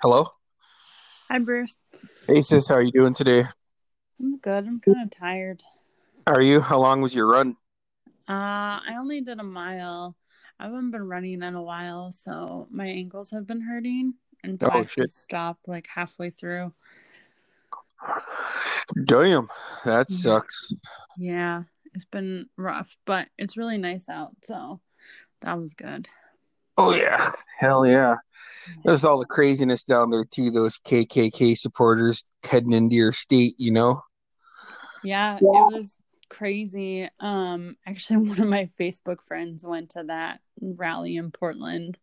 Hello. Hi, Bruce. Hey, sis. How are you doing today? I'm good. I'm kind of tired. Are you? How long was your run? Uh, I only did a mile. I haven't been running in a while, so my ankles have been hurting, and so Oh, I have to stop like halfway through. Damn, that sucks. Yeah, it's been rough, but it's really nice out, so that was good. Oh yeah, hell yeah. There's all the craziness down there too. Those KKK supporters heading into your state. You know. Yeah, it was crazy. Um, actually, one of my Facebook friends went to that rally in Portland.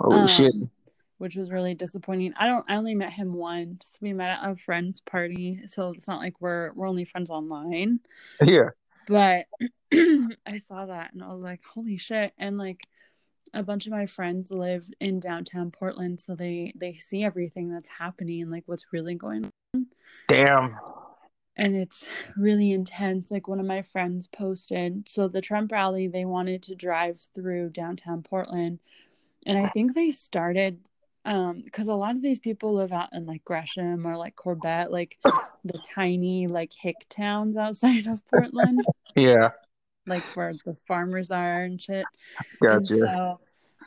Oh um, shit. which was really disappointing. I don't I only met him once. We met at a friend's party, so it's not like we're we're only friends online. Yeah. But I saw that and I was like, holy shit. And like a bunch of my friends live in downtown Portland, so they they see everything that's happening and like what's really going on. Damn. And it's really intense. Like one of my friends posted, so the Trump rally, they wanted to drive through downtown Portland. And I think they started um because a lot of these people live out in like Gresham or like Corbett, like the tiny like hick towns outside of Portland, Yeah. like where the farmers are and shit. And Gotcha. so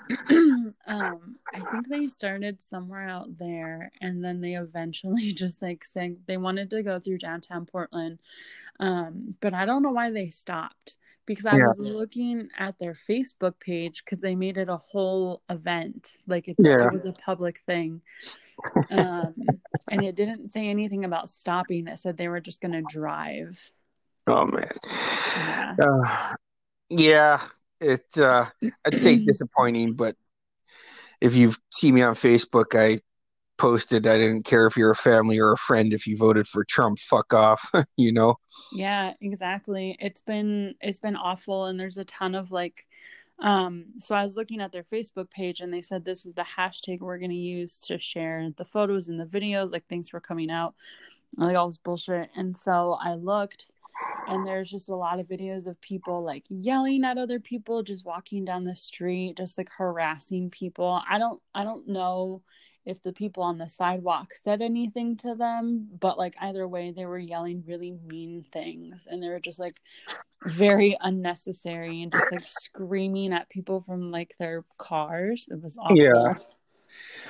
um I think they started somewhere out there and then they eventually just like saying they wanted to go through downtown Portland. Um, but I don't know why they stopped because I Yeah. was looking at their Facebook page because they made it a whole event. Like it's Yeah. it was a public thing. Um and it didn't say anything about stopping. It said they were just gonna drive. Oh man. Yeah. Uh, yeah. It. Uh, I'd say disappointing, but if you see me on Facebook, I posted I didn't care if you're a family or a friend. If you voted for Trump, fuck off. you know. Yeah, exactly. It's been it's been awful and there's a ton of like um so I was looking at their Facebook page and they said this is the hashtag we're going to use to share the photos and the videos like thanks for coming out like all this bullshit and so I looked and there's just a lot of videos of people like yelling at other people just walking down the street just like harassing people. I don't I don't know if the people on the sidewalk said anything to them, but like either way, they were yelling really mean things and they were just like very unnecessary and just like screaming at people from like their cars. It was awful. Yeah.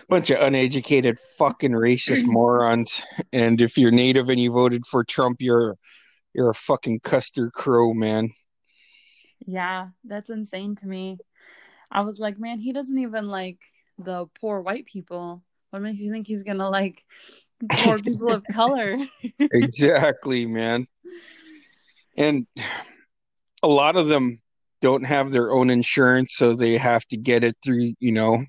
Bunch of uneducated fucking racist morons. And if you're native and you voted for Trump, you're you're a fucking Custer Crow, man. Yeah, that's insane to me. I was like, man, he doesn't even like the poor white people. What makes you think he's gonna like poor people of color? exactly, man. And a lot of them don't have their own insurance, so they have to get it through, you know,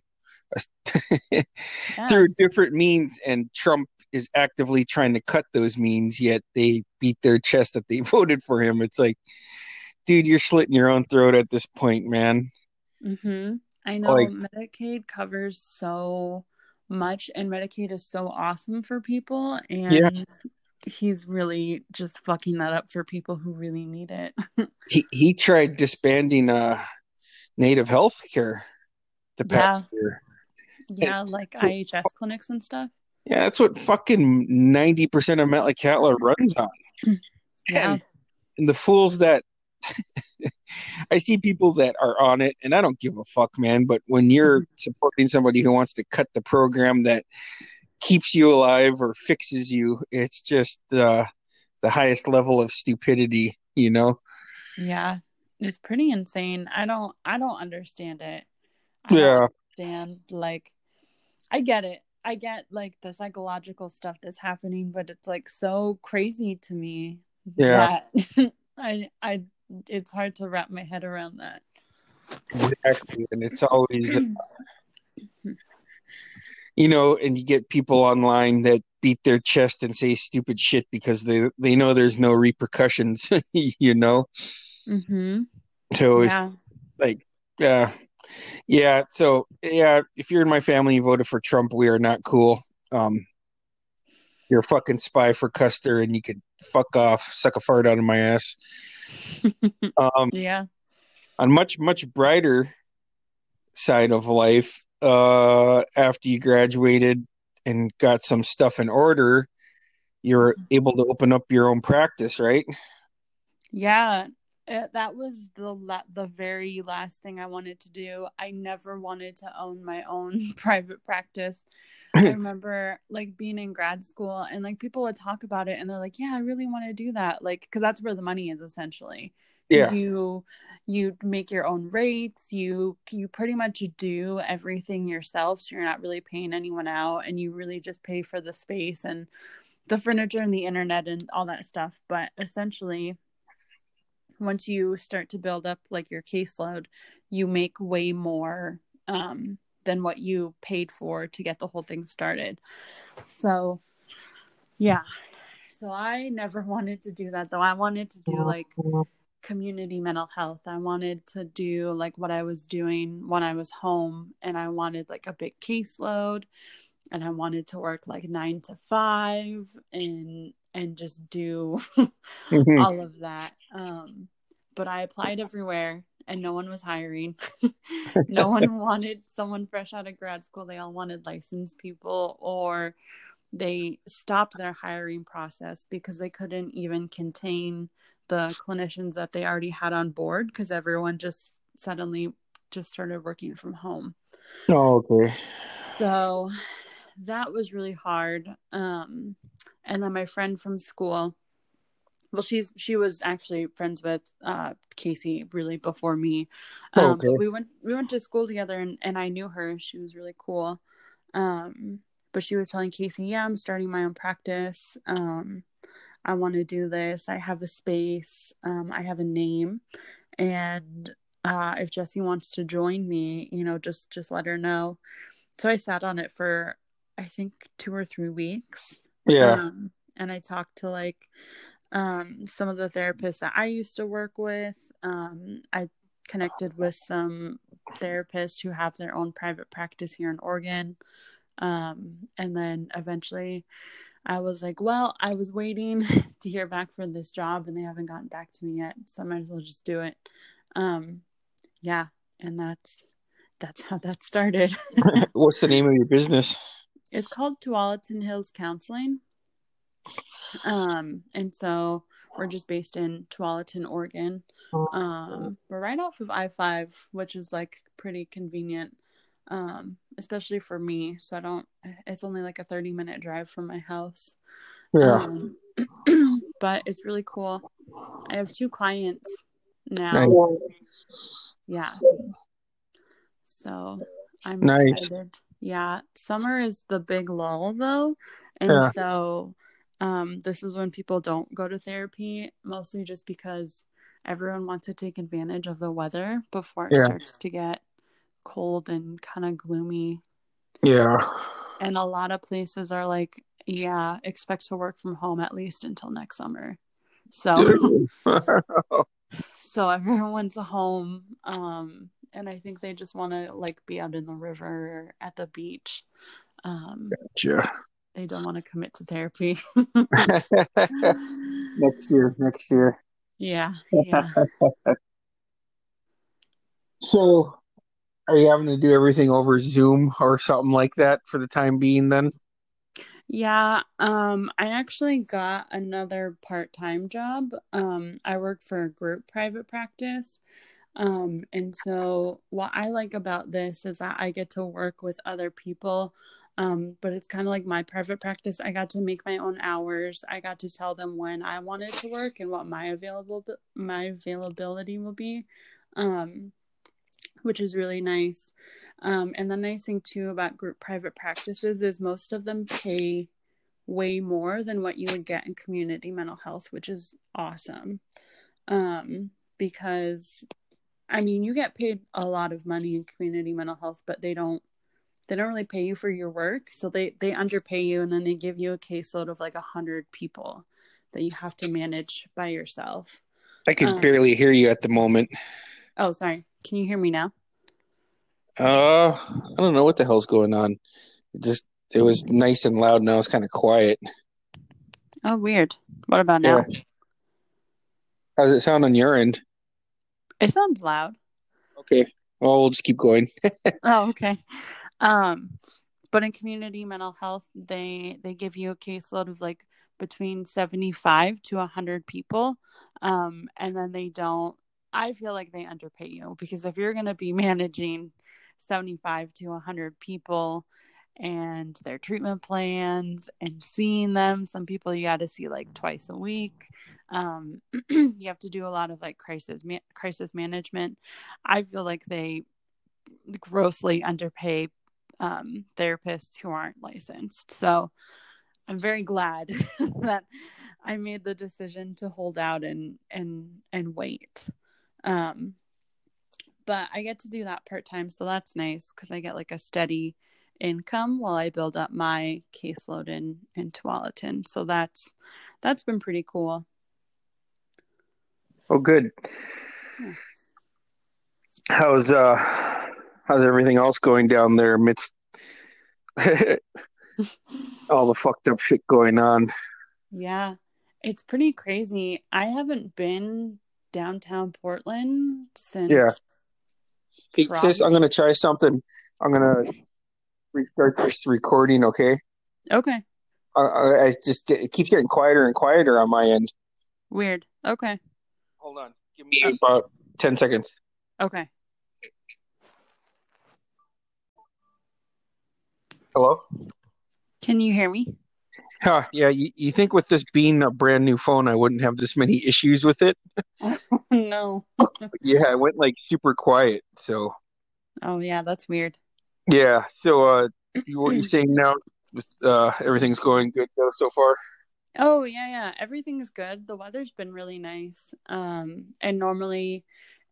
Yeah. through different means. And Trump is actively trying to cut those means, yet they beat their chest that they voted for him. It's like, dude, you're slitting your own throat at this point, man. Mm-hmm. I know Like- Medicaid covers so much, and Medicaid is so awesome for people, and Yeah. he's really just fucking that up for people who really need it. He he tried disbanding uh native health care the Yeah. year. yeah, like IHS clinics and stuff. Yeah, that's what fucking ninety percent of Metlakatla runs on. Yeah, And, and the fools that I see people that are on it, and I don't give a fuck, man. But when you're supporting somebody who wants to cut the program that keeps you alive or fixes you, it's just uh, the highest level of stupidity, you know? yeah, it's pretty insane. I don't, I don't understand it. I don't Yeah, understand like i get it i get like the psychological stuff that's happening but it's like so crazy to me Yeah. that i i it's hard to wrap my head around that exactly. And it's always, you know, and you get people online that beat their chest and say stupid shit because they they know there's no repercussions, you know. Mm-hmm. So it's Yeah. like, yeah, yeah. So yeah, if you're in my family, you voted for Trump. We are not cool. Um, you're a fucking spy for Custer, and you could fuck off, suck a fart out of my ass. Um, Yeah. on much much brighter side of life uh after you graduated and got some stuff in order you're able to open up your own practice right Yeah, it, that was the la- the very last thing I wanted to do. I never wanted to own my own private practice. I remember like being in grad school and like people would talk about it and they're like, "Yeah, I really want to do that." Like cuz that's where the money is essentially. yeah you you make your own rates, you you pretty much do everything yourself, so you're not really paying anyone out and you really just pay for the space and the furniture and the internet and all that stuff. But essentially once you start to build up like your caseload, you make way more um, than what you paid for to get the whole thing started. So, yeah. So I never wanted to do that though. I wanted to do like community mental health. I wanted to do like what I was doing when I was home and I wanted like a big caseload and I wanted to work like 9 to 5 and and just do Mhm. all of that. Um, but I applied everywhere and no one was hiring. no one wanted someone fresh out of grad school. They all wanted licensed people or they stopped their hiring process because they couldn't even contain the clinicians that they already had on board because everyone just suddenly just started working from home. oh, okay So that was really hard. Um, and then my friend from school, well, she's she was actually friends with uh, Casey really before me. Um, Okay. but we went we went to school together, and and I knew her. She was really cool. Um, but she was telling Casey, "Yeah, I'm starting my own practice. Um, I want to do this. I have a space. Um, I have a name, and uh, if Jessie wants to join me, you know, just just let her know." So I sat on it for I think two or three weeks. Yeah Um, and I talked to like um, some of the therapists that I used to work with. Um, I connected with some therapists who have their own private practice here in Oregon. Um, and then eventually I was like, well, I was waiting to hear back for this job and they haven't gotten back to me yet. So I might as well just do it. Um, yeah. And that's, that's how that started. what's the name of your business it's called Tualatin Hills Counseling. Um, and so we're just based in Tualatin, Oregon. Um, we're right off of I five, which is like pretty convenient, um, especially for me. So I don't. It's only like a thirty minute drive from my house. yeah Um, but it's really cool. I have two clients now. Nice. Yeah. So I'm Nice. excited. Yeah. Summer is the big lull though. And Yeah. so um this is when people don't go to therapy, mostly just because everyone wants to take advantage of the weather before it Yeah. starts to get cold and kind of gloomy. yeah And a lot of places are like, yeah, expect to work from home at least until next summer. So so everyone's home um and i think they just want to like be out in the river or at the beach. Um Gotcha. they don't want to commit to therapy. Next year next year. Yeah yeah. So are you having to do everything over zoom or something like that for the time being then yeah um i actually got another part-time job. Um i work for a group private practice. Um and so what i like about this is that i get to work with other people. Um but it's kind of like my private practice. I got to make my own hours. I got to tell them when i wanted to work and what my available my availability will be um which is really nice um, and the nice thing too about group private practices is most of them pay way more than what you would get in community mental health, which is awesome. Um, because I mean, you get paid a lot of money in community mental health, but they don't they don't really pay you for your work, so they they underpay you, and then they give you a caseload of like a hundred people that you have to manage by yourself. I can um, barely hear you at the moment. Oh, sorry. Can you hear me now? Uh, I don't know what the hell's going on. It just it was nice and loud. Now it's kind of quiet. Oh, weird. What about now? Yeah. How does it sound on your end? It sounds loud. Okay. Well, we'll just keep going. oh, okay. Um, but in community mental health, they they give you a caseload of like between seventy five to hundred people, um, and then they don't. I feel like they underpay you because if you're going to be managing seventy five to hundred people and their treatment plans and seeing them. Some people you got to see like twice a week. Um, you have to do a lot of like crisis ma- crisis management. I feel like they grossly underpay um, therapists who aren't licensed. So I'm very glad that I made the decision to hold out and and and wait. Um, but I get to do that part time, so that's nice because I get like a steady income while I build up my caseload in in Tualatin. So that's that's been pretty cool. Oh, good. Yeah. How's uh how's everything else going down there amidst all the fucked up shit going on? Yeah, it's pretty crazy. I haven't been downtown Portland since. Yeah. Hey, sis, I'm gonna try something. I'm gonna restart this recording, okay? Okay. Uh, I just get, it keeps getting quieter and quieter on my end. Weird. Okay. Hold on. Give me about 10 seconds. Okay. Hello? Can you hear me? Huh, yeah, you, you think with this being a brand new phone, I wouldn't have this many issues with it? no. yeah, I went like super quiet, so. Oh, yeah, that's weird. Yeah. So, uh, what you saying now? With uh, everything's going good though so far. Oh yeah, yeah. Everything's good. The weather's been really nice. Um, and normally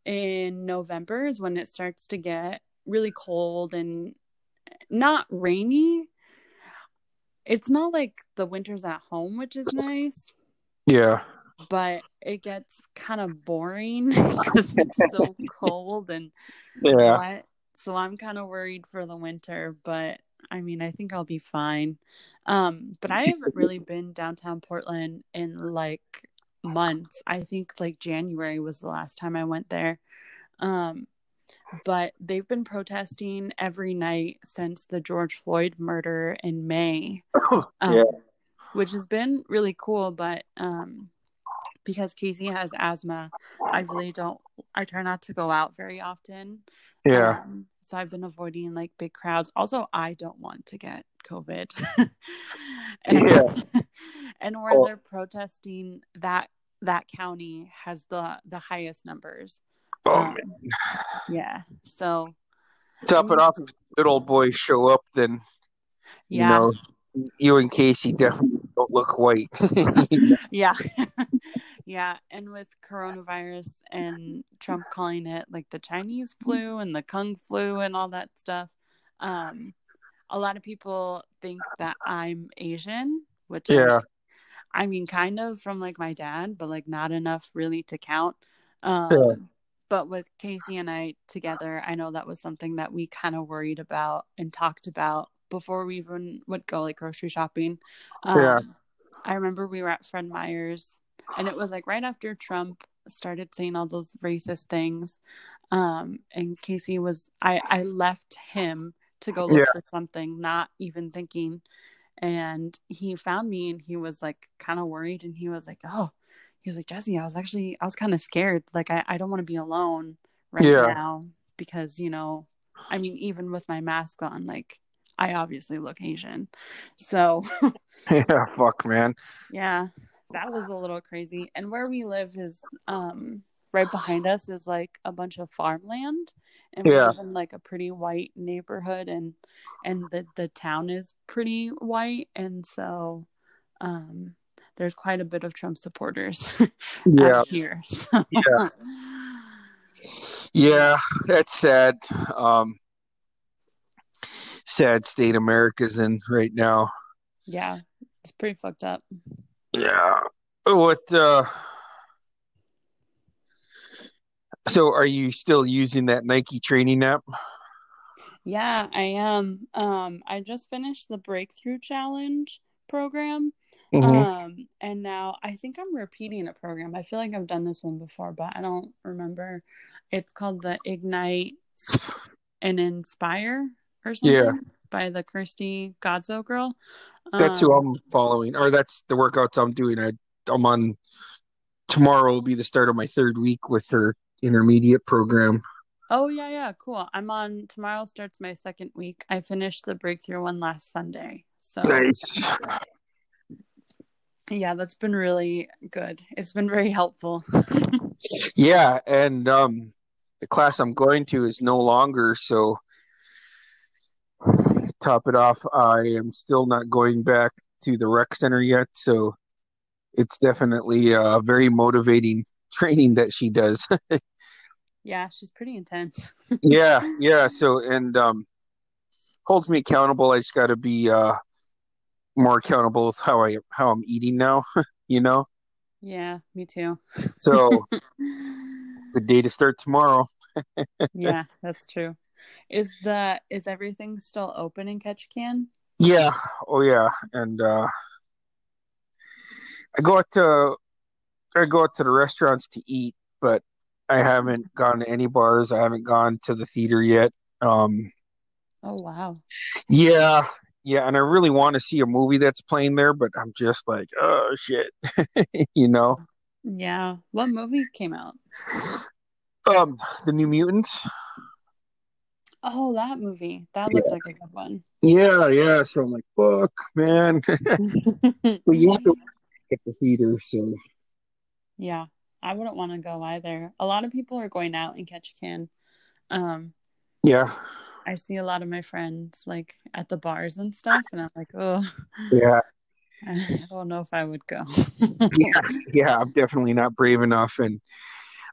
in November is when it starts to get really cold and not rainy. It's not like the winters at home, which is nice. Yeah. But it gets kind of boring because it's so cold and yeah. wet so I'm kind of worried for the winter, but I mean, I think I'll be fine. Um, but I haven't really been downtown Portland in like months. I think like January was the last time I went there. Um, but they've been protesting every night since the George Floyd murder in May, um, yeah. which has been really cool. But um, because Casey has asthma, I really don't, I try not to go out very often. Yeah. Um, so I've been avoiding like big crowds. Also, I don't want to get COVID. and, yeah. and where oh. they're protesting, that that county has the the highest numbers. Oh um, man. Yeah. So top it off, if good old boys show up, then yeah. you know you and Casey definitely don't look white. yeah. yeah. And with coronavirus and Trump calling it like the Chinese flu and the Kung flu and all that stuff, um, a lot of people think that I'm Asian, which yeah. I, I mean, kind of from like my dad, but like not enough really to count. Um, yeah. But with Casey and I together, I know that was something that we kind of worried about and talked about before we even would go like grocery shopping. Um, yeah. I remember we were at Fred Meyer's and it was like right after Trump started saying all those racist things. Um, and Casey was, I, I left him to go look yeah. for something, not even thinking. And he found me and he was like kind of worried and he was like, Oh, he was like, Jessie, I was actually, I was kind of scared. Like, I, I don't want to be alone right yeah. now because, you know, I mean, even with my mask on, like, I obviously look Asian. So Yeah, fuck man. Yeah. That was a little crazy. And where we live is um right behind us is like a bunch of farmland and yeah. we live in like a pretty white neighborhood and and the the town is pretty white and so um there's quite a bit of Trump supporters yeah. here. So. Yeah. Yeah, that's sad. Um sad state America's in right now. Yeah, it's pretty fucked up. Yeah. What uh so are you still using that Nike training app? Yeah, I am. Um, I just finished the Breakthrough Challenge program. Mhm. Um, and now I think I'm repeating a program. I feel like I've done this one before, but I don't remember. It's called the Ignite and Inspire or something Yeah. by the Kirsty Godso girl. That's who Um, I'm following, or that's the workouts I'm doing. I, I'm on tomorrow will be the start of my third week with her intermediate program. oh yeah, yeah, cool. I'm on tomorrow starts my second week. I finished the breakthrough one last Sunday. So Nice. Yeah, that's been really good. It's been very helpful. Yeah, and um, the class I'm going to is no longer, so top it off, I am still not going back to the rec center yet, so it's definitely a very motivating training that she does. yeah, she's pretty intense. Yeah, yeah, so and um holds me accountable. I just got to be uh more accountable with how I how I'm eating now, you know. Yeah, me too. So good day to start tomorrow. yeah, that's true. Is the is everything still open in Ketchikan? Yeah, oh yeah, and uh I go out to I go out to the restaurants to eat, but I haven't gone to any bars. I haven't gone to the theater yet. Um Oh wow. yeah, yeah, and I really want to see a movie that's playing there, but I'm just like, oh shit. You know. Yeah. What movie came out? Um The New Mutants. Oh, that movie. That looked like a good one. Yeah, yeah. So I'm like, fuck, man. But you have to at the theater, so yeah. I wouldn't want to go either. A lot of people are going out in Ketchikan. Um, yeah, I see a lot of my friends like at the bars and stuff, and I'm like, oh, yeah, I don't know if I would go. yeah, yeah. I'm definitely not brave enough, and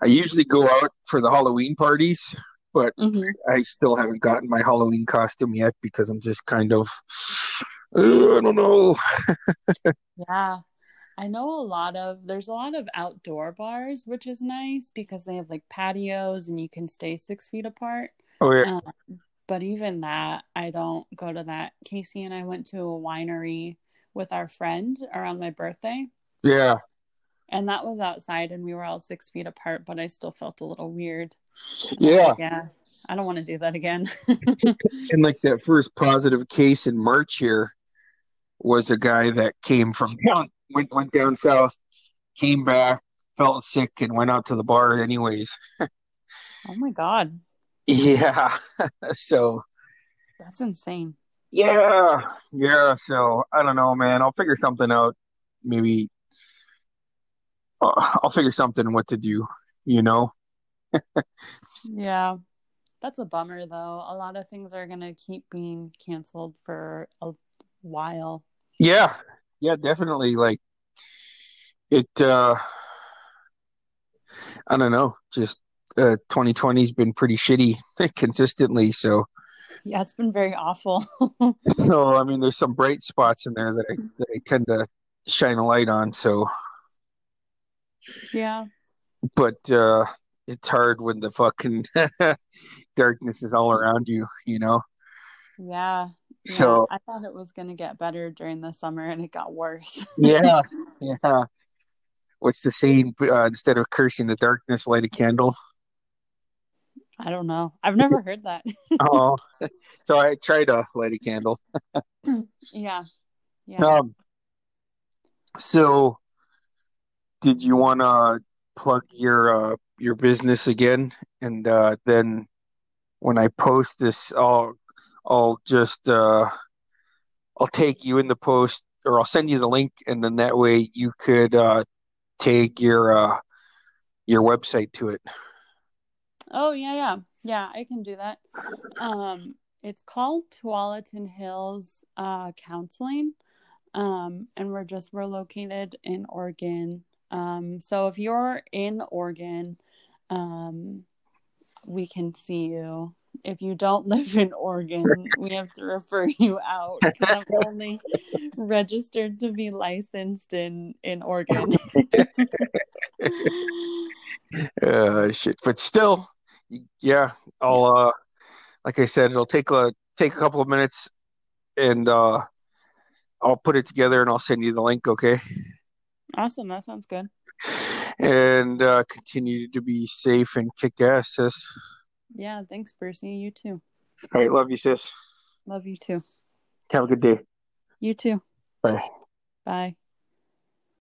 I usually go out for the Halloween parties, but Mhm. I still haven't gotten my Halloween costume yet because I'm just kind of, I don't know. Yeah. I know a lot of there's a lot of outdoor bars, which is nice because they have like patios and you can stay six feet apart. Oh yeah, Um, but even that, I don't go to that. Casey and I went to a winery with our friend around my birthday, yeah, and that was outside, and we were all six feet apart, but I still felt a little weird. And I was yeah. like, yeah, I don't want to do that again. And like that first positive case in March here was a guy that came from down, went went down south, came back, felt sick, and went out to the bar anyways. oh my God, Yeah. So that's insane. yeah, yeah. So I don't know, man. I'll figure something out. Maybe uh, I'll figure something what to do. You know. Yeah, that's a bummer though. A lot of things are gonna keep being canceled for a while. Yeah. Yeah. Definitely. Like it. uh I don't know. Just uh 2020's been pretty shitty consistently. So. Yeah, it's been very awful. No, I mean, there's some bright spots in there that I that I tend to shine a light on. So, yeah, but uh, it's hard when the fucking darkness is all around you, you know. yeah, yeah. So, I thought it was gonna get better during the summer, and it got worse. yeah, yeah. What's the saying? Uh, instead of cursing the darkness, light a candle. I don't know. I've never heard that. Oh, so I tried a lady candle. yeah, yeah. Um, so did you want to plug your uh your business again? And uh then when I post this, I'll I'll just uh I'll take you in the post or I'll send you the link and then that way you could uh take your uh your website to it. Oh yeah, yeah, yeah. I can do that. Um, it's called Tualatin Hills uh, Counseling, um, and we're just we're located in Oregon. Um, so if you're in Oregon, um, we can see you. if you don't live in Oregon, we have to refer you out. I'm only registered to be licensed in in Oregon. uh, shit. But still, yeah, I'll uh, like I said, it'll take a take a couple of minutes, and uh, I'll put it together and I'll send you the link. Okay. awesome, that sounds good. And uh, continue to be safe and kick ass, sis. Yeah, thanks, Percy. You too. All right, love you, sis. Love you too. Have a good day. You too. Bye. Bye.